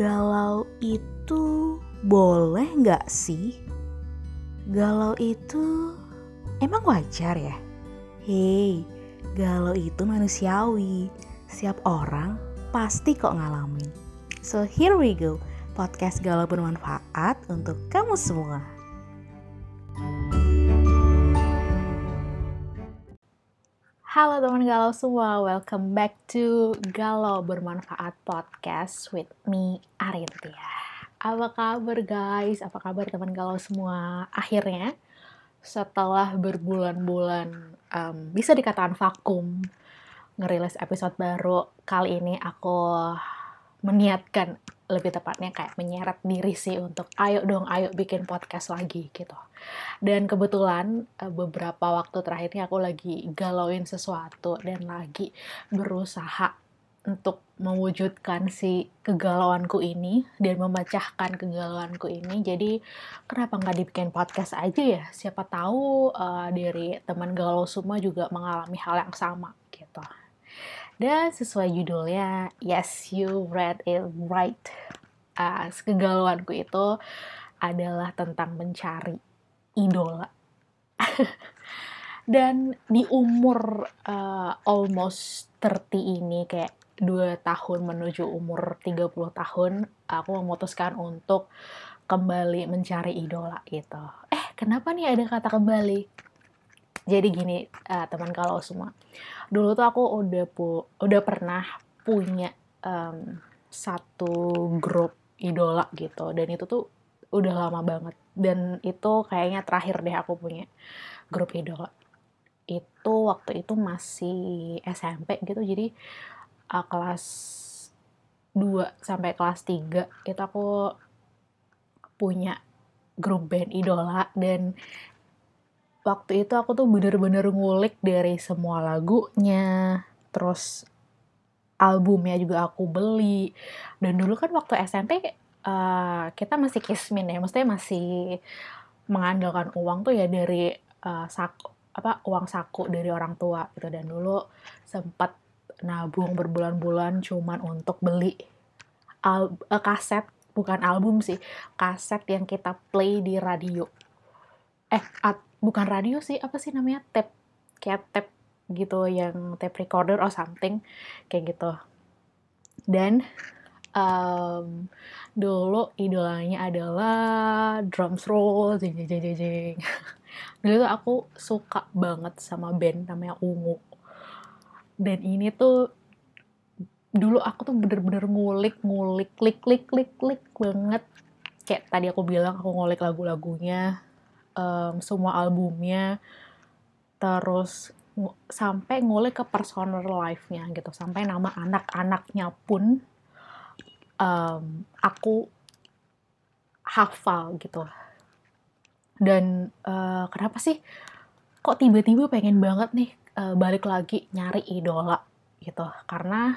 galau itu boleh nggak sih? Galau itu emang wajar ya? Hei, galau itu manusiawi. Setiap orang pasti kok ngalamin. So here we go, podcast galau bermanfaat untuk kamu semua. Halo teman galau semua, welcome back to Galau Bermanfaat Podcast with me, Arintia. Apa kabar guys? Apa kabar teman galau semua? Akhirnya, setelah berbulan-bulan um, bisa dikatakan vakum, ngerilis episode baru, kali ini aku meniatkan lebih tepatnya kayak menyeret diri sih untuk ayo dong ayo bikin podcast lagi gitu. Dan kebetulan eh, beberapa waktu terakhir ini aku lagi galauin sesuatu dan lagi berusaha untuk mewujudkan si kegalauanku ini dan memecahkan kegalauanku ini. Jadi kenapa nggak dibikin podcast aja ya? Siapa tahu uh, dari teman galau semua juga mengalami hal yang sama gitu dan sesuai judulnya, yes, you read it right. Uh, kegalauanku itu adalah tentang mencari idola. Dan di umur uh, almost 30 ini, kayak 2 tahun menuju umur 30 tahun, aku memutuskan untuk kembali mencari idola gitu. Eh, kenapa nih ada kata kembali? Jadi gini uh, teman kalau semua. Dulu tuh aku udah pu udah pernah punya um, satu grup idola gitu. Dan itu tuh udah lama banget. Dan itu kayaknya terakhir deh aku punya grup idola. Itu waktu itu masih SMP gitu. Jadi uh, kelas 2 sampai kelas 3 itu aku punya grup band idola. Dan waktu itu aku tuh bener-bener ngulik dari semua lagunya, terus albumnya juga aku beli. Dan dulu kan waktu SMP uh, eh, kita masih kismin ya, maksudnya masih mengandalkan uang tuh ya dari uh, saku apa uang saku dari orang tua gitu dan dulu sempat nabung berbulan-bulan cuman untuk beli al uh, kaset bukan album sih kaset yang kita play di radio eh at bukan radio sih apa sih namanya? Tape. Kayak tape gitu yang tape recorder or something kayak gitu. Dan um, dulu idolanya adalah drums roll jeng jeng jeng jeng. Dulu tuh aku suka banget sama band namanya Ungu. Dan ini tuh dulu aku tuh bener-bener ngulik ngulik klik klik klik klik banget. Kayak tadi aku bilang aku ngulik lagu-lagunya um, semua albumnya terus sampai ngulik ke personal life-nya gitu. Sampai nama anak-anaknya pun um, aku hafal gitu. Dan uh, kenapa sih kok tiba-tiba pengen banget nih uh, balik lagi nyari idola gitu? Karena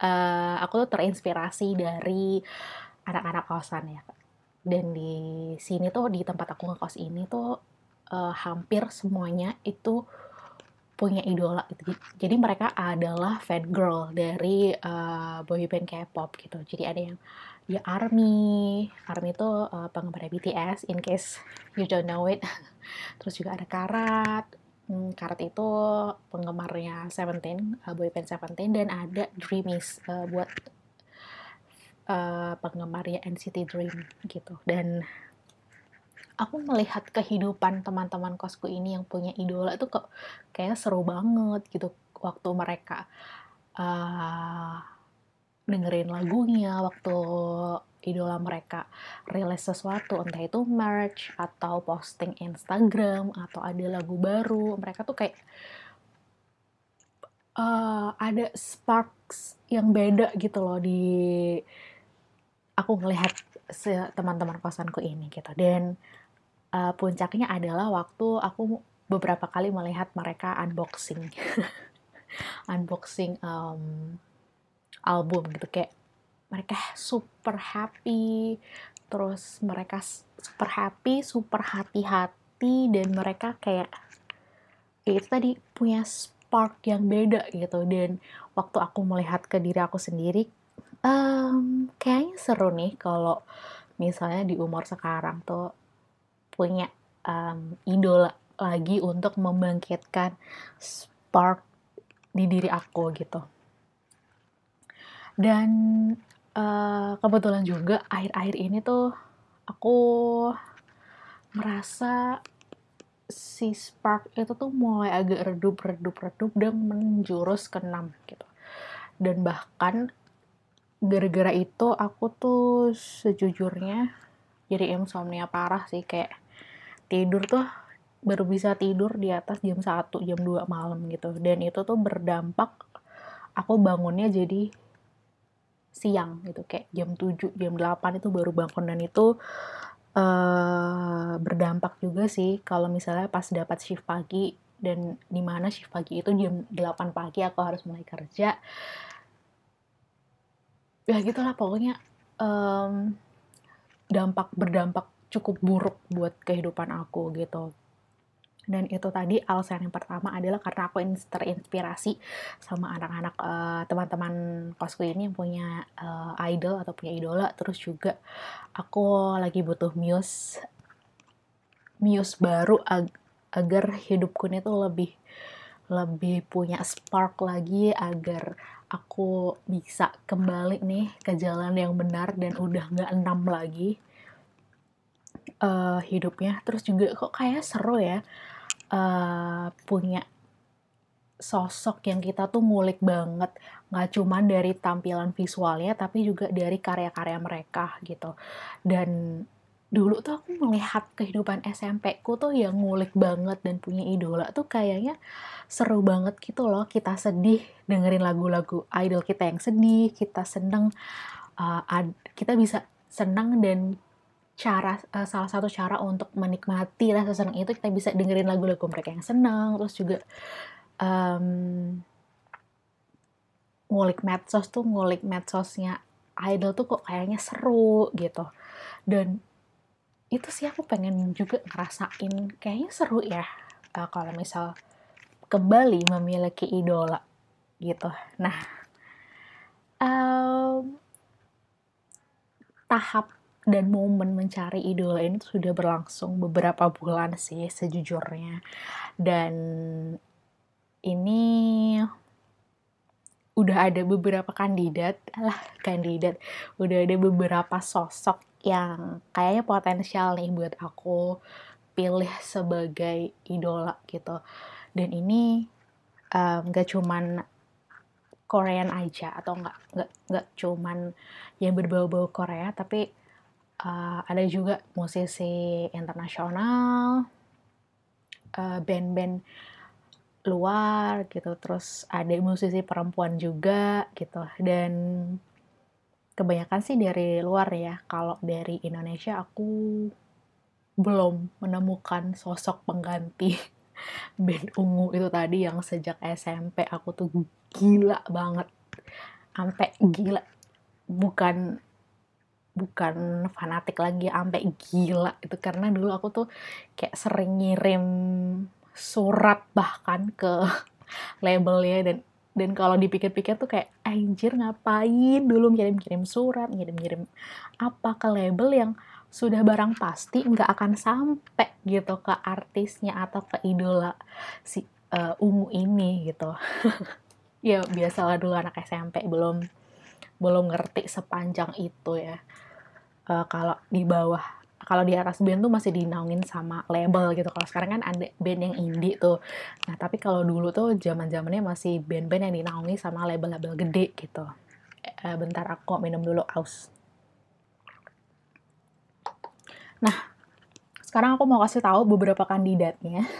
uh, aku tuh terinspirasi dari anak-anak kosan ya dan di sini tuh di tempat aku ngekos ini tuh uh, hampir semuanya itu punya idola gitu. Jadi mereka adalah fan girl dari uh, boyband K-pop gitu. Jadi ada yang dia ARMY, ARMY itu uh, penggemar BTS in case you don't know it. Terus juga ada Karat, hmm, Karat itu penggemarnya Seventeen, uh, boyband Seventeen dan ada Dreamies uh, buat uh, penggemarnya NCT Dream gitu. Dan aku melihat kehidupan teman-teman kosku ini yang punya idola itu kok kayak seru banget gitu. Waktu mereka uh, dengerin lagunya waktu idola mereka rilis sesuatu entah itu merch atau posting Instagram atau ada lagu baru mereka tuh kayak uh, ada sparks yang beda gitu loh di aku ngelihat teman-teman kosanku ini gitu. Dan uh, puncaknya adalah waktu aku beberapa kali melihat mereka unboxing. Unboxing um, album gitu. Kayak mereka super happy terus mereka super happy super hati-hati dan mereka kayak itu tadi punya spark yang beda gitu. Dan waktu aku melihat ke diri aku sendiri Um, kayaknya seru nih kalau misalnya di umur sekarang tuh punya um, idola lagi untuk membangkitkan spark di diri aku gitu. Dan uh, kebetulan juga akhir-akhir ini tuh aku merasa si spark itu tuh mulai agak redup redup redup dan menjurus ke 6 gitu. Dan bahkan gara-gara itu aku tuh sejujurnya jadi insomnia parah sih kayak tidur tuh baru bisa tidur di atas jam 1, jam 2 malam gitu. Dan itu tuh berdampak aku bangunnya jadi siang gitu kayak jam 7, jam 8 itu baru bangun. Dan itu uh, berdampak juga sih kalau misalnya pas dapat shift pagi. Dan di mana shift pagi itu jam 8 pagi aku harus mulai kerja ya gitulah pokoknya um, dampak berdampak cukup buruk buat kehidupan aku gitu. Dan itu tadi alasan yang pertama adalah karena aku terinspirasi sama anak-anak uh, teman-teman kosku ini yang punya uh, idol atau punya idola. Terus juga aku lagi butuh muse muse baru ag agar hidupku ini tuh lebih lebih punya spark lagi agar aku bisa kembali nih ke jalan yang benar dan udah nggak enam lagi uh, hidupnya. Terus juga kok kayak seru ya uh, punya sosok yang kita tuh ngulik banget. Nggak cuman dari tampilan visualnya tapi juga dari karya-karya mereka gitu. Dan dulu tuh aku melihat kehidupan SMP ku tuh yang ngulik banget dan punya idola tuh kayaknya seru banget gitu loh. Kita sedih dengerin lagu-lagu idol kita yang sedih kita seneng uh, kita bisa senang dan cara uh, salah satu cara untuk menikmati rasa senang itu kita bisa dengerin lagu-lagu mereka yang senang terus juga um, ngulik medsos tuh ngulik medsosnya idol tuh kok kayaknya seru gitu. Dan itu sih aku pengen juga ngerasain. Kayaknya seru ya uh, kalau misal kembali memiliki idola gitu. Nah um, tahap dan momen mencari idola ini sudah berlangsung beberapa bulan sih sejujurnya. Dan ini udah ada beberapa kandidat. Lah kandidat. Udah ada beberapa sosok yang kayaknya potensial nih buat aku pilih sebagai idola gitu. Dan ini um, gak cuman Korean aja atau nggak nggak nggak cuman yang berbau-bau Korea tapi uh, ada juga musisi internasional uh, band-band luar gitu. Terus ada musisi perempuan juga gitu. Dan kebanyakan sih dari luar ya. Kalau dari Indonesia aku belum menemukan sosok pengganti band ungu itu tadi yang sejak SMP aku tuh gila banget. Sampai gila. Bukan bukan fanatik lagi sampai gila itu karena dulu aku tuh kayak sering ngirim surat bahkan ke labelnya dan dan kalau dipikir-pikir tuh kayak anjir ngapain dulu ngirim-ngirim surat ngirim-ngirim apa ke label yang sudah barang pasti nggak akan sampai gitu ke artisnya atau ke idola si uh, ungu ini gitu. Ya biasalah dulu anak SMP belum belum ngerti sepanjang itu ya. Uh, kalau di bawah kalau di atas band tuh masih dinaungin sama label gitu. Kalau sekarang kan ada band yang indie tuh. Nah, tapi kalau dulu tuh zaman-zamannya masih band-band yang dinaungi sama label-label gede gitu. E, bentar aku minum dulu aus. Nah, sekarang aku mau kasih tahu beberapa kandidatnya.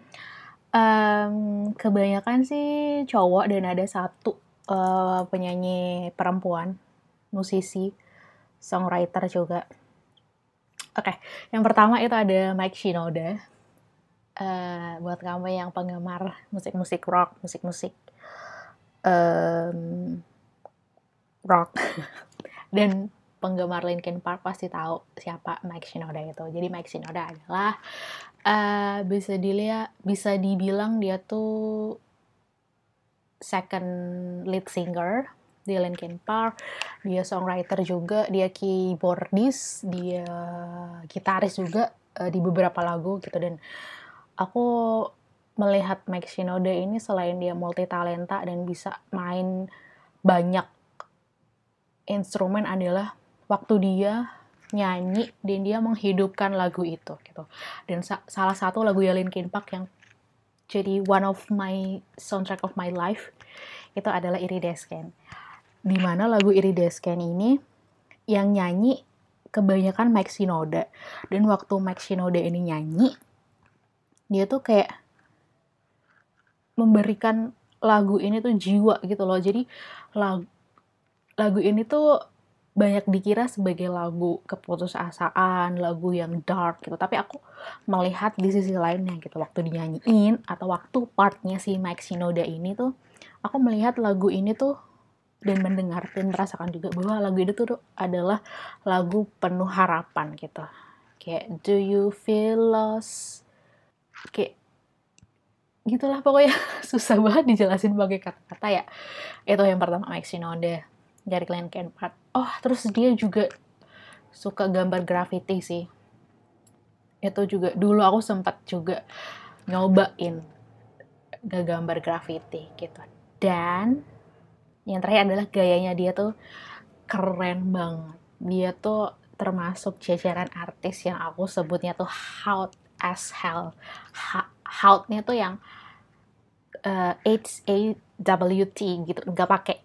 um, kebanyakan sih cowok dan ada satu uh, penyanyi perempuan, musisi, songwriter juga Oke, okay. yang pertama itu ada Mike Shinoda. Uh, buat kamu yang penggemar musik-musik rock, musik-musik um, rock, dan penggemar Linkin Park pasti tahu siapa Mike Shinoda itu. Jadi Mike Shinoda adalah uh, bisa dilihat, bisa dibilang dia tuh second lead singer dia Linkin Park dia songwriter juga dia keyboardist dia gitaris juga uh, di beberapa lagu gitu. Dan aku melihat Mike Shinoda ini selain dia multi talenta dan bisa main banyak instrumen adalah waktu dia nyanyi dan dia menghidupkan lagu itu gitu. Dan sa salah satu lagu ya Linkin Park yang jadi one of my soundtrack of my life itu adalah Iridescan di mana lagu Iridescan ini yang nyanyi kebanyakan Mike Shinoda dan waktu Mike Shinoda ini nyanyi dia tuh kayak memberikan lagu ini tuh jiwa gitu loh jadi lagu lagu ini tuh banyak dikira sebagai lagu keputusasaan, lagu yang dark gitu. Tapi aku melihat di sisi lainnya gitu. Waktu dinyanyiin atau waktu partnya si Mike Shinoda ini tuh, aku melihat lagu ini tuh dan mendengar dan merasakan juga bahwa lagu ini tuh adalah lagu penuh harapan gitu. Kayak Do You Feel Lost? Kayak gitulah pokoknya susah banget dijelasin pakai kata-kata ya. Itu yang pertama Mike Shinoda dari Glenn Kenpat. Oh, terus dia juga suka gambar graffiti sih. Itu juga dulu aku sempat juga nyobain gak gambar graffiti gitu. Dan yang terakhir adalah gayanya dia tuh keren banget. Dia tuh termasuk jajaran artis yang aku sebutnya tuh hot as hell. Ha Houtnya tuh yang uh, H A W T gitu, nggak pakai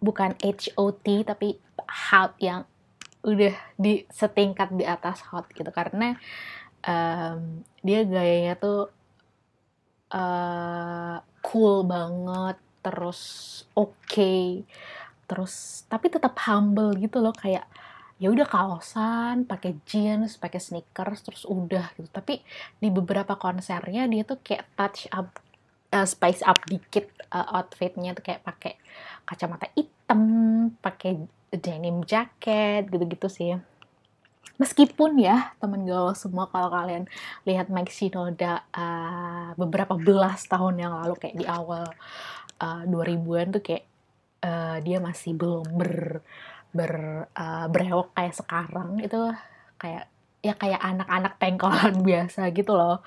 bukan HOT tapi hot yang udah di setingkat di atas hot gitu karena um, dia gayanya tuh uh, cool banget terus oke okay, terus tapi tetap humble gitu loh kayak ya udah kaosan pakai jeans pakai sneakers terus udah gitu tapi di beberapa konsernya dia tuh kayak touch up uh, spice up dikit uh, outfitnya tuh kayak pakai kacamata hitam, pakai denim jacket gitu-gitu sih. Meskipun ya temen gaul semua kalau kalian lihat Mike Shinoda uh, beberapa belas tahun yang lalu kayak di awal uh, 2000-an tuh kayak uh, dia masih belum ber ber uh, berewok kayak sekarang itu kayak ya kayak anak-anak pengkolan biasa gitu loh.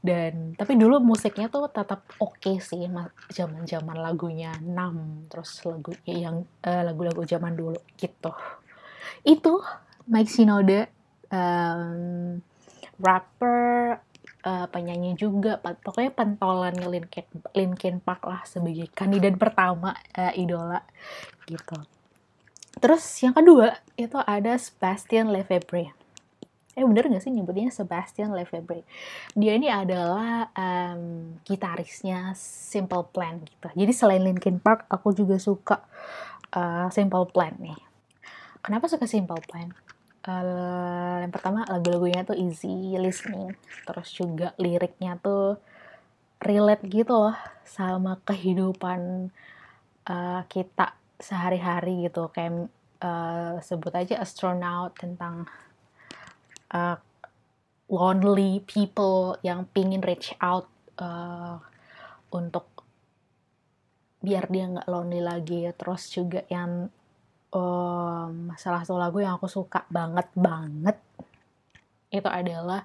Dan tapi dulu musiknya tuh tetap oke okay sih zaman zaman lagunya 6 terus lagu yang uh, lagu-lagu zaman dulu gitu. Itu Mike Shinoda um, rapper uh, penyanyi juga pokoknya pentolan Linkin Linkin Park lah sebagai kandidat pertama uh, idola gitu. Terus yang kedua itu ada Sebastian Lefebvre. Eh bener gak sih nyebutnya Sebastian Lefebvre? Dia ini adalah um, gitarisnya Simple Plan gitu. Jadi selain Linkin Park aku juga suka uh, Simple Plan nih. Kenapa suka Simple Plan uh, yang pertama lagu-lagunya tuh easy listening. Terus juga liriknya tuh relate gitu loh sama kehidupan uh, kita sehari-hari gitu. Kayak uh, sebut aja astronaut tentang uh, lonely people yang pingin reach out uh, untuk biar dia nggak lonely lagi. Terus juga yang um, salah satu lagu yang aku suka banget banget itu adalah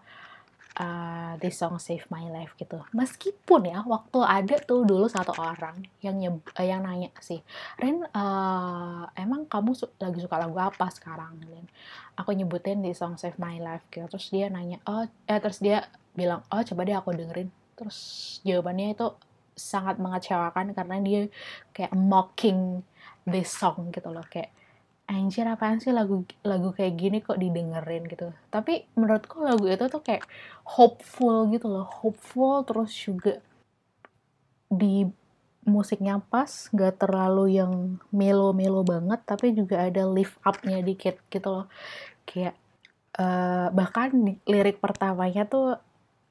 uh, this song save my life gitu. Meskipun ya waktu ada tuh dulu satu orang yang nyeb uh, yang nanya sih Ren uh, emang kamu su lagi suka lagu apa sekarang? Dan aku nyebutin di song save my life gitu. Terus dia nanya oh eh terus dia bilang oh coba deh aku dengerin. Terus jawabannya itu sangat mengecewakan karena dia kayak mocking this song gitu loh kayak anjir apaan sih lagu lagu kayak gini kok didengerin? gitu. Tapi menurutku lagu itu tuh kayak hopeful gitu loh hopeful terus juga di musiknya pas gak terlalu yang melo-melo banget tapi juga ada lift upnya dikit gitu loh. Kayak uh, bahkan lirik pertamanya tuh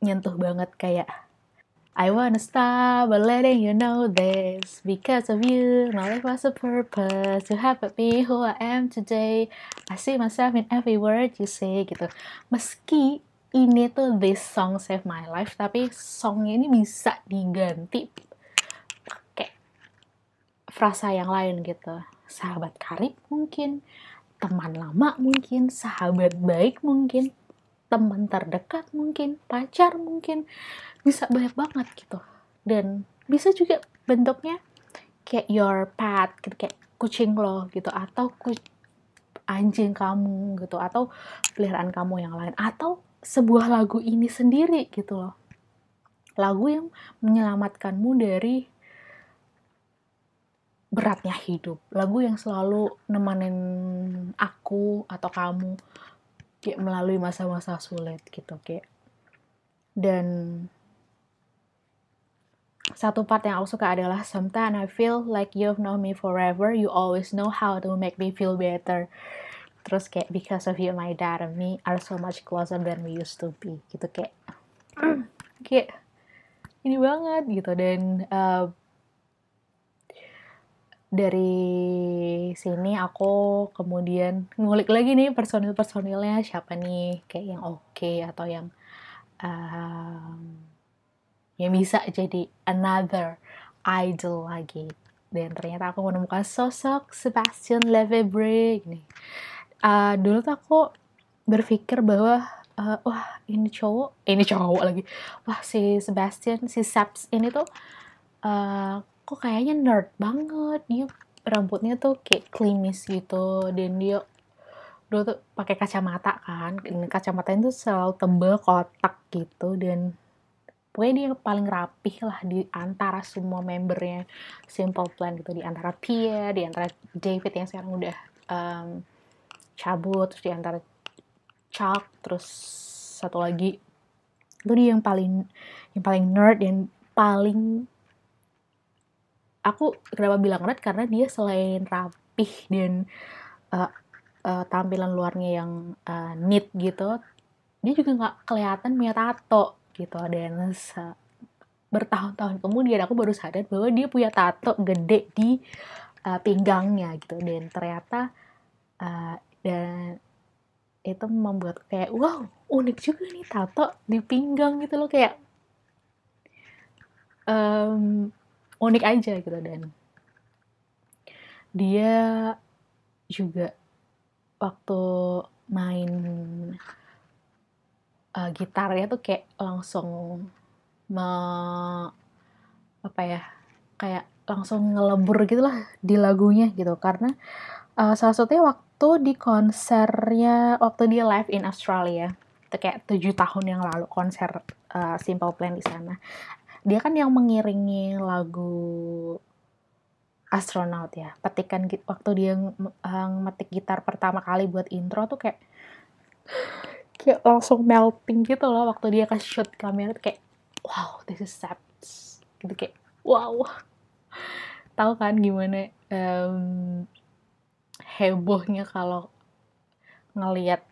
nyentuh banget kayak I wanna stop by letting you know this Because of you, my life was a purpose. To help me who I am today. I see myself in every word you say gitu. Meski ini tuh this song save my life Tapi songnya ini bisa diganti pakai frasa yang lain gitu. Sahabat karib mungkin teman lama mungkin sahabat baik mungkin teman terdekat mungkin pacar mungkin bisa banyak banget gitu. Dan bisa juga bentuknya kayak your pet gitu kayak kucing lo gitu atau anjing kamu gitu atau peliharaan kamu yang lain atau sebuah lagu ini sendiri gitu loh. Lagu yang menyelamatkanmu dari beratnya hidup. Lagu yang selalu nemanin aku atau kamu kayak melalui masa-masa sulit gitu kayak. Dan satu part yang aku suka adalah sometimes I feel like you've known me forever you always know how to make me feel better. Terus kayak because of you my dad and me are so much closer than we used to be gitu kayak. Kayak ini banget gitu. Dan uh, dari sini aku kemudian ngulik lagi nih personil-personilnya siapa nih kayak yang oke okay, atau yang um, yang bisa jadi another idol lagi. Dan ternyata aku menemukan sosok Sebastian Lefebvre ini. Uh, dulu tuh aku berpikir bahwa uh, wah ini cowok ini cowok lagi. Wah si Sebastian si Saps ini tuh uh, kok kayaknya nerd banget. Dia rambutnya tuh kayak klimis gitu. Dan dia dulu tuh pakai kacamata kan. Kacamata itu selalu tebel kotak gitu. Dan pokoknya dia paling rapih lah di antara semua membernya. Simple Plan gitu. Di antara Pia di antara David yang sekarang udah um, cabut. Terus di antara Chuck terus satu lagi. Itu dia yang paling yang paling nerd dan paling aku kenapa bilang nerd karena dia selain rapih dan uh, uh, tampilan luarnya yang uh, neat gitu dia juga nggak kelihatan punya tato gitu. Dan bertahun-tahun kemudian aku baru sadar bahwa dia punya tato gede di uh, pinggangnya gitu. Dan ternyata uh, dan itu membuat kayak wow unik juga nih tato di pinggang gitu loh. Kayak um, unik aja gitu dan. Dia juga waktu main uh, gitarnya tuh kayak langsung me, apa ya kayak langsung ngelebur gitu lah di lagunya gitu. Karena uh, salah satunya waktu di konsernya waktu dia live in Australia kayak tujuh tahun yang lalu konser uh, Simple Plan di sana dia kan yang mengiringi lagu astronaut ya. Petikan waktu dia ngetik gitar pertama kali buat intro tuh kayak kayak langsung melting gitu loh waktu dia kasih shoot kamera tuh kayak wow this is sad. Gitu kayak wow. Tahu kan gimana um, hebohnya kalau ngelihat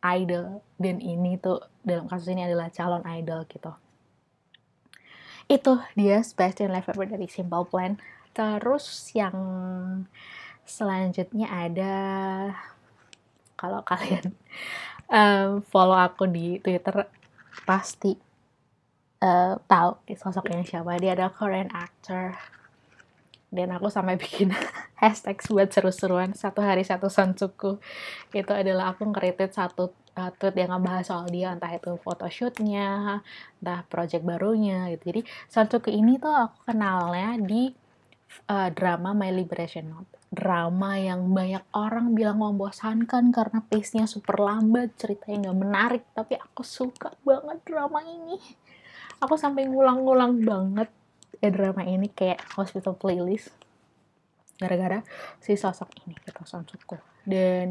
idol dan ini tuh dalam kasus ini adalah calon idol gitu itu dia Sebastian Lefebvre dari Simple Plan. Terus yang selanjutnya ada kalau kalian um, follow aku di Twitter pasti uh, tahu sosok yang siapa. Dia ada Korean actor. Dan aku sampai bikin hashtag buat seru-seruan. Satu hari satu sansuku itu adalah aku ngeritit satu uh, tweet yang ngebahas soal dia entah itu photoshootnya entah project barunya gitu. Jadi sansuku ini tuh aku kenalnya di uh, drama My Liberation Note. Drama yang banyak orang bilang membosankan karena pace-nya super lambat ceritanya nggak menarik tapi aku suka banget drama ini. Aku sampai ngulang-ngulang banget ya drama ini kayak hospital playlist gara-gara si sosok ini gitu Sansuku dan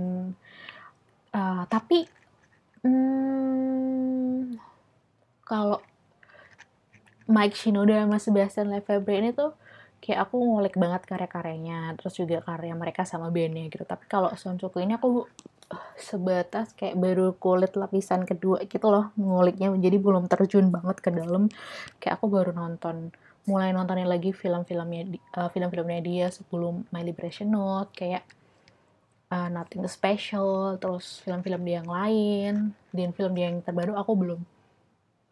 uh, tapi hmm, kalau Mike Shinoda sama Sebastian Lefebvre ini tuh kayak aku ngulik banget karya-karyanya terus juga karya mereka sama bandnya gitu. Tapi kalau Sansuku ini aku uh, sebatas kayak baru kulit lapisan kedua gitu loh nguliknya. Jadi belum terjun banget ke dalam. Kayak aku baru nonton mulai nontonin lagi film-filmnya uh, film-filmnya dia sebelum My Liberation Note. Kayak uh, Nothing Special terus film-film dia yang lain dan film dia yang terbaru aku belum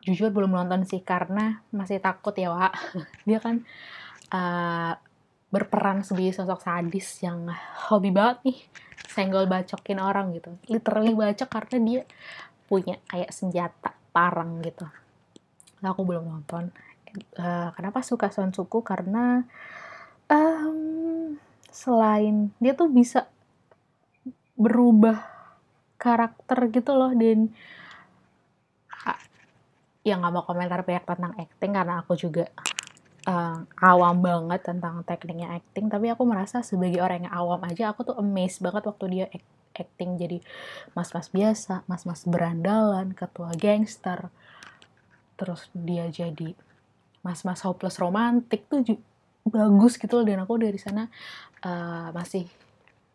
jujur belum nonton sih karena masih takut ya Wak. Dia kan uh, berperan sebagai sosok sadis yang hobi banget nih senggol bacokin orang gitu. Literally bacok karena dia punya kayak senjata parang gitu. Nah, aku belum nonton. Uh, kenapa suka Son Suku karena um, selain dia tuh bisa berubah karakter gitu loh dan ya nggak mau komentar banyak tentang acting karena aku juga uh, awam banget tentang tekniknya acting tapi aku merasa sebagai orang yang awam aja aku tuh amazed banget waktu dia acting. Jadi mas-mas biasa mas-mas berandalan ketua gangster terus dia jadi mas-mas hopeless romantik tuh bagus gitu loh. Dan aku dari sana uh, masih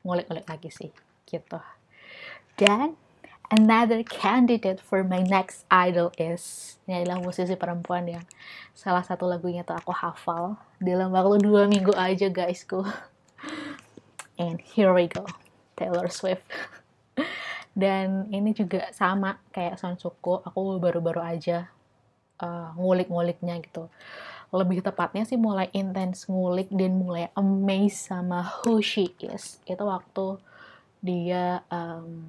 ngulik-ngulik lagi sih gitu. Dan another candidate for my next idol is ini adalah musisi perempuan yang salah satu lagunya tuh aku hafal. Dalam waktu dua minggu aja guysku and here we go Taylor Swift. Dan ini juga sama kayak Son Suku aku baru-baru aja uh, ngulik-nguliknya gitu. Lebih tepatnya sih mulai intens ngulik dan mulai amazed sama who she is. Itu waktu dia um,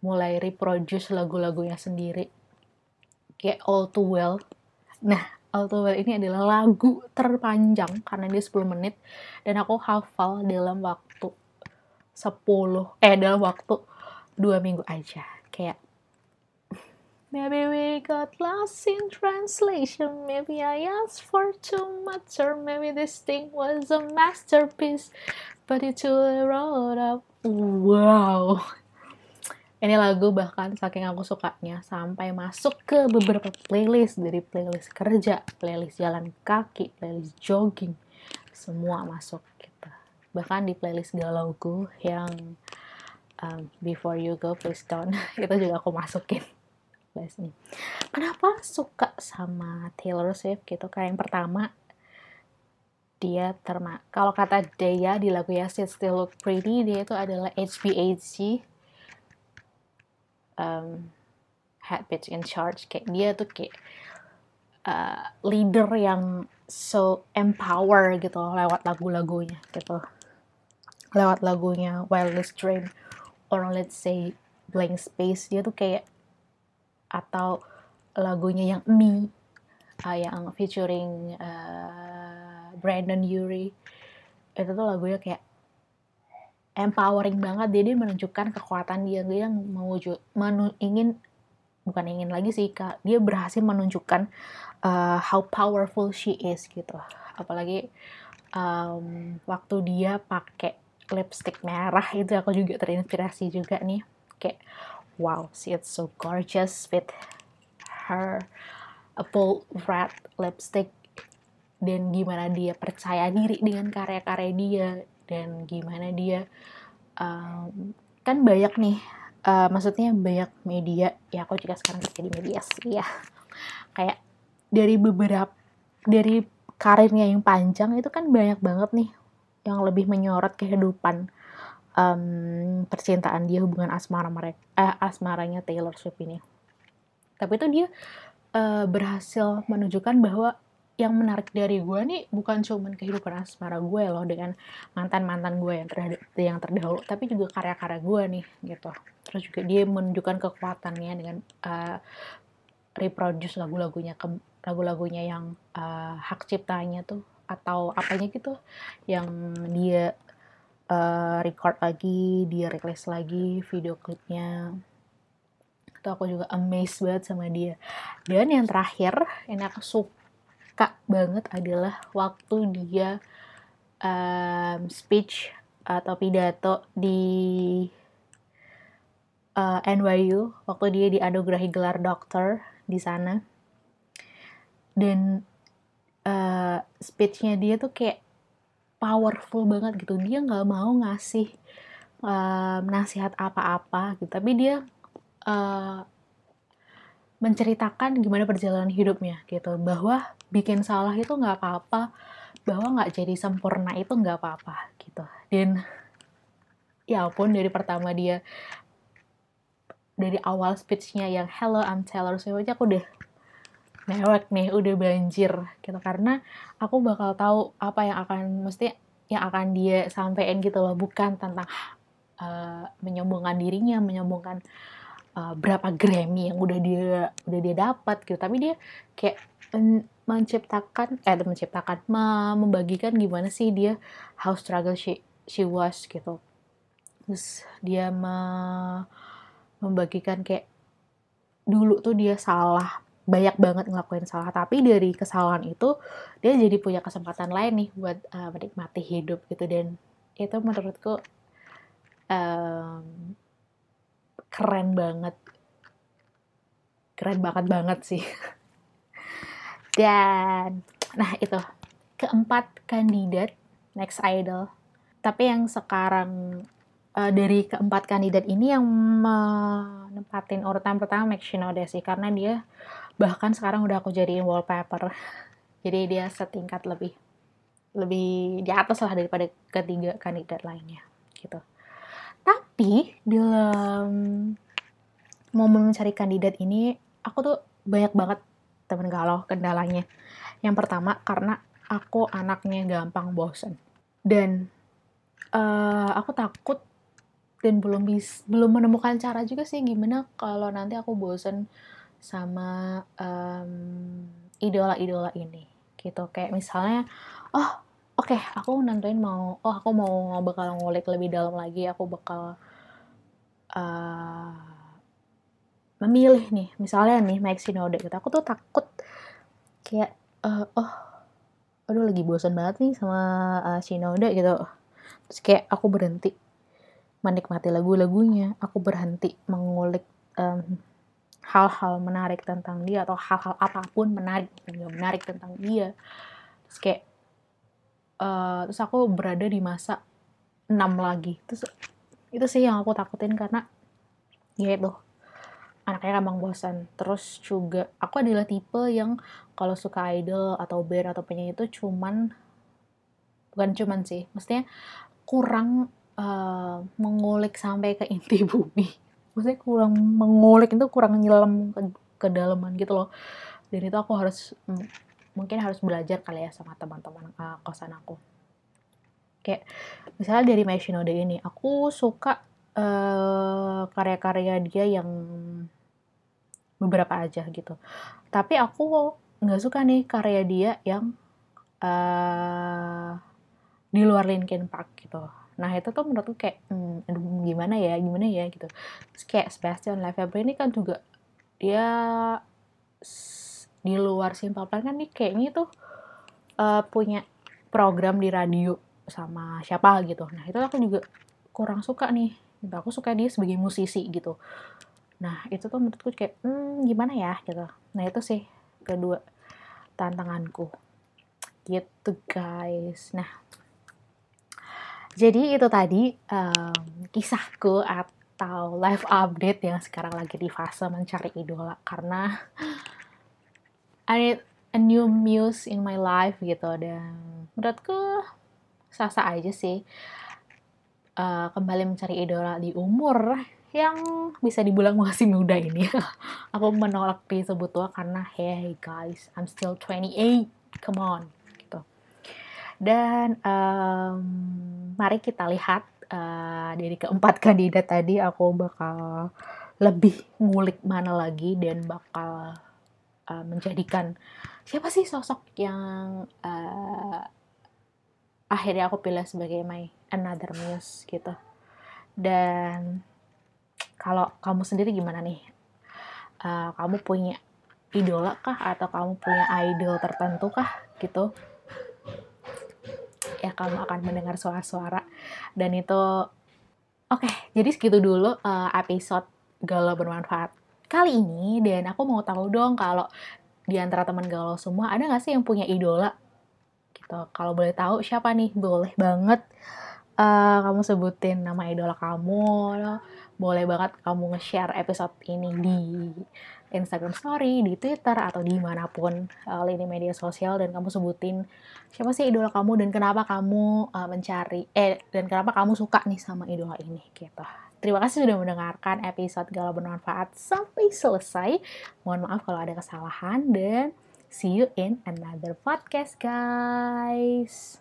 mulai reproduce lagu-lagunya sendiri kayak All Too Well nah All Too Well ini adalah lagu terpanjang karena dia 10 menit dan aku hafal dalam waktu 10 eh dalam waktu dua minggu aja kayak Maybe we got lost in translation. Maybe I asked for too much, or maybe this thing was a masterpiece, but it too wrote up. Wow, ini lagu bahkan saking aku sukanya sampai masuk ke beberapa playlist dari playlist kerja, playlist jalan kaki, playlist jogging, semua masuk gitu. Bahkan di playlist galauku yang um, Before You Go Please Don't itu juga aku masukin playlist ini. Kenapa suka sama Taylor Swift gitu? Kayak yang pertama dia terma kalau kata Dea di lagu ya Still Look Pretty dia itu adalah HBHG um, head bitch in charge. Kayak dia tuh kayak uh, leader yang so empower gitu lewat lagu-lagunya gitu. Lewat lagunya Wildest Dream or let's say Blank Space dia tuh kayak atau lagunya yang Me uh, yang featuring uh, Brandon Urie. Itu tuh lagunya kayak empowering banget. Dia dia menunjukkan kekuatan dia. Dia yang mewujud menu, ingin bukan ingin lagi sih kak. Dia berhasil menunjukkan uh, how powerful she is gitu. Apalagi um, waktu dia pakai lipstick merah itu aku juga terinspirasi juga nih. Kayak wow she is so gorgeous with her a bold red lipstick dan gimana dia percaya diri dengan karya-karya dia dan gimana dia um, kan banyak nih uh, maksudnya banyak media ya aku juga sekarang kerja di media sih ya kayak dari beberapa dari karirnya yang panjang itu kan banyak banget nih yang lebih menyorot kehidupan um, percintaan dia hubungan asmara mereka eh, asmaranya Taylor Swift ini. Tapi itu dia uh, berhasil menunjukkan bahwa yang menarik dari gue nih bukan cuma kehidupan asmara gue loh dengan mantan mantan gue yang terhadap yang terdahulu tapi juga karya-karya gue nih gitu. Terus juga dia menunjukkan kekuatannya dengan uh, reproduce lagu-lagunya ke lagu-lagunya yang uh, hak ciptanya tuh atau apanya gitu yang dia uh, record lagi dia rilis lagi video klipnya. Itu aku juga amazed banget sama dia. Dan yang terakhir yang aku suka suka banget adalah waktu dia um, speech atau pidato di uh, NYU waktu dia dianugerahi gelar dokter di sana. Dan uh, speechnya dia tuh kayak powerful banget gitu. Dia nggak mau ngasih um, nasihat apa-apa gitu. Tapi dia uh, menceritakan gimana perjalanan hidupnya gitu. Bahwa bikin salah itu nggak apa-apa bahwa nggak jadi sempurna itu nggak apa-apa gitu. Dan ya pun dari pertama dia dari awal speechnya yang hello I'm Taylor Swift aja aku udah newek nih udah banjir gitu. Karena aku bakal tahu apa yang akan mesti yang akan dia sampaikan gitu loh bukan tentang uh, menyombongkan dirinya menyombongkan uh, berapa Grammy yang udah dia udah dia dapat gitu. Tapi dia kayak menciptakan eh menciptakan membagikan gimana sih dia how struggle she she was gitu. Terus dia me, membagikan kayak dulu tuh dia salah banyak banget ngelakuin salah tapi dari kesalahan itu dia jadi punya kesempatan lain nih buat uh, menikmati hidup gitu. Dan itu menurutku um, keren banget. Keren banget banget sih dan nah itu. Keempat kandidat next idol. Tapi yang sekarang uh, dari keempat kandidat ini yang menempatin urutan pertama Max Shinoda sih. Karena dia bahkan sekarang udah aku jadiin wallpaper. Jadi dia setingkat lebih lebih di atas lah daripada ketiga kandidat lainnya gitu. Tapi dalam momen mencari kandidat ini aku tuh banyak banget temen galau kendalanya. Yang pertama karena aku anaknya gampang bosen. Dan uh, aku takut dan belum bis belum menemukan cara juga sih gimana kalau nanti aku bosen sama idola idola-idola ini gitu. Kayak misalnya oh oke okay, aku nentuin mau oh aku mau bakal ngulik lebih dalam lagi aku bakal uh, memilih nih misalnya nih Mike Shinoda gitu. Aku tuh takut kayak uh, oh aduh lagi bosan banget nih sama uh, Shinoda gitu. Terus kayak aku berhenti menikmati lagu-lagunya. Aku berhenti mengulik um, hal-hal menarik tentang dia atau hal-hal apa pun menarik nggak menarik tentang dia. Terus kayak uh, terus aku berada di masa enam lagi. Terus itu sih yang aku takutin karena ya itu anaknya emang bosan terus juga aku adalah tipe yang kalau suka idol atau band atau penyanyi itu cuman bukan cuman sih maksudnya kurang uh, mengulik sampai ke inti bumi. Maksudnya kurang mengulik itu kurang nyelam ke, ke dalaman gitu loh. Dan itu aku harus mungkin harus belajar kali ya sama teman-teman uh, kosan aku. Kayak misalnya dari Maishinoda ini aku suka uh, karya-karya dia yang beberapa aja gitu tapi aku nggak suka nih karya dia yang uh, di luar Linkin Park gitu Nah itu tuh menurutku kayak hmm, aduh gimana ya gimana ya gitu. Terus kayak Sebastian Lefebvre ini kan juga dia di luar Simple Plan kan nih kayaknya tuh uh, punya program di radio sama siapa gitu. Nah itu aku juga kurang suka nih. Aku suka dia sebagai musisi gitu. Nah itu tuh menurutku kayak hmm, gimana ya gitu. Nah itu sih kedua tantanganku gitu guys. Nah jadi itu tadi um, kisahku atau live update yang sekarang lagi di fase mencari idola karena I need a new muse in my life gitu dan menurutku sasa aja sih uh, kembali mencari idola di umur yang bisa dibilang masih muda ini. Aku menolak disebut tua karena hey guys, I'm still 28. Come on. Dan um, mari kita lihat uh, dari keempat kandidat tadi aku bakal lebih ngulik mana lagi dan bakal uh, menjadikan siapa sih sosok yang uh, akhirnya aku pilih sebagai my another muse gitu. Dan kalau kamu sendiri gimana nih? Uh, kamu punya idola kah? Atau kamu punya idol tertentu kah? Gitu? ya kamu akan mendengar suara-suara. Dan itu oke okay, jadi segitu dulu uh, episode galau bermanfaat. Kali ini dan aku mau tahu dong kalau di antara teman galau semua ada nggak sih yang punya idola? Gitu. Kalau boleh tahu siapa nih? Boleh banget. Uh, kamu sebutin nama idola kamu boleh banget kamu nge-share episode ini di Instagram Story, di Twitter, atau di mana pun uh, lini media sosial dan kamu sebutin siapa sih idola kamu dan kenapa kamu uh, mencari, eh dan kenapa kamu suka nih sama idola ini gitu. Terima kasih sudah mendengarkan episode Galau Bermanfaat sampai selesai. Mohon maaf kalau ada kesalahan dan see you in another podcast guys.